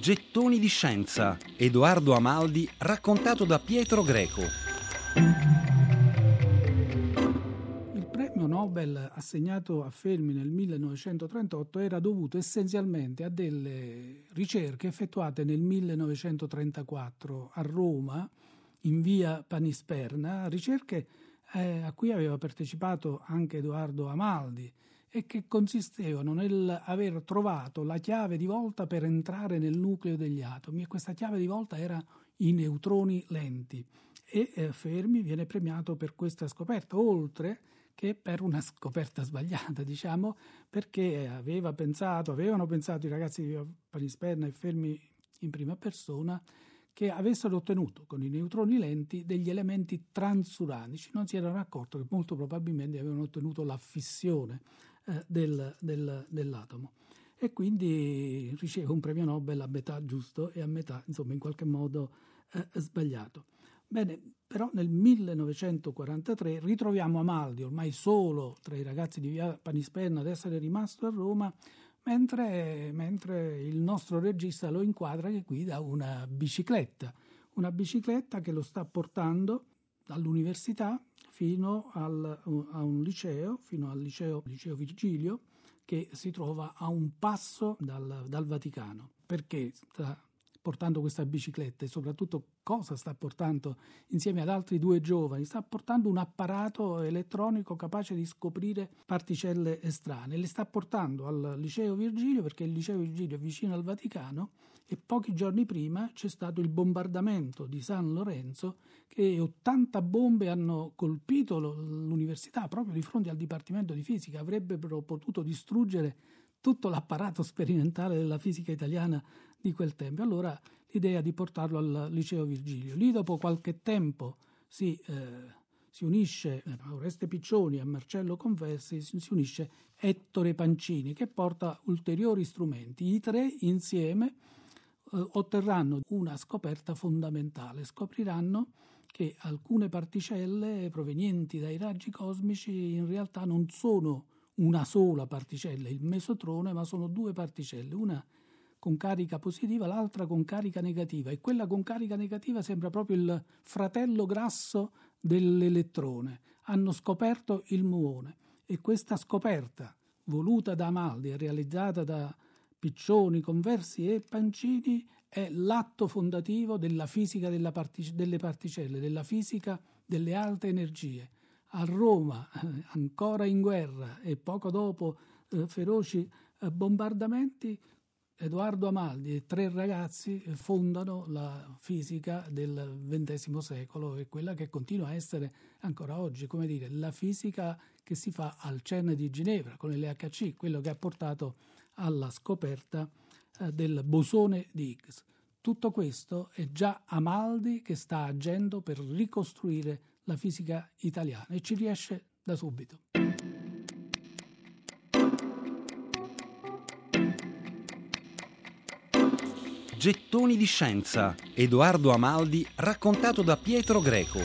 Gettoni di scienza. Edoardo Amaldi raccontato da Pietro Greco. Il premio Nobel assegnato a Fermi nel 1938 era dovuto essenzialmente a delle ricerche effettuate nel 1934 a Roma in via Panisperna, ricerche eh, a cui aveva partecipato anche Edoardo Amaldi e che consistevano nell'aver trovato la chiave di volta per entrare nel nucleo degli atomi e questa chiave di volta era i neutroni lenti e eh, Fermi viene premiato per questa scoperta, oltre che per una scoperta sbagliata, diciamo, perché aveva pensato, avevano pensato i ragazzi di Panisperna e Fermi in prima persona che avessero ottenuto con i neutroni lenti degli elementi transuranici. Non si erano accorti che molto probabilmente avevano ottenuto la fissione eh, del, del, dell'atomo e quindi riceve un premio Nobel a metà giusto e a metà, insomma, in qualche modo eh, sbagliato. Bene, però nel 1943 ritroviamo Amaldi, ormai solo tra i ragazzi di via Panisperna ad essere rimasto a Roma, mentre, mentre il nostro regista lo inquadra che guida una bicicletta, una bicicletta che lo sta portando dall'università fino al, a un liceo, fino al liceo, liceo Virgilio, che si trova a un passo dal, dal Vaticano. Perché sta portando questa bicicletta e soprattutto cosa sta portando insieme ad altri due giovani? Sta portando un apparato elettronico capace di scoprire particelle estranee. Le sta portando al liceo Virgilio perché il liceo Virgilio è vicino al Vaticano e pochi giorni prima c'è stato il bombardamento di San Lorenzo che 80 bombe hanno colpito l'università proprio di fronte al Dipartimento di Fisica, avrebbero potuto distruggere tutto l'apparato sperimentale della fisica italiana di quel tempo. Allora l'idea di portarlo al liceo Virgilio. Lì dopo qualche tempo si, eh, si unisce eh, Oreste Piccioni, a Marcello Conversi, si, si unisce Ettore Pancini che porta ulteriori strumenti. I tre insieme eh, otterranno una scoperta fondamentale, scopriranno che alcune particelle provenienti dai raggi cosmici in realtà non sono una sola particella, il mesotrone, ma sono due particelle, una con carica positiva, l'altra con carica negativa e quella con carica negativa sembra proprio il fratello grasso dell'elettrone. Hanno scoperto il muone e questa scoperta, voluta da Amaldi e realizzata da Piccioni, Conversi e Pancini, è l'atto fondativo della fisica partic- delle particelle, della fisica delle alte energie. A Roma, ancora in guerra e poco dopo eh, feroci eh, bombardamenti, Edoardo Amaldi e tre ragazzi fondano la fisica del XX secolo e quella che continua a essere ancora oggi, come dire, la fisica che si fa al CERN di Ginevra con l'LHC, quello che ha portato alla scoperta eh, del bosone di Higgs. Tutto questo è già Amaldi che sta agendo per ricostruire la fisica italiana e ci riesce da subito. Gettoni di scienza. Edoardo Amaldi raccontato da Pietro Greco.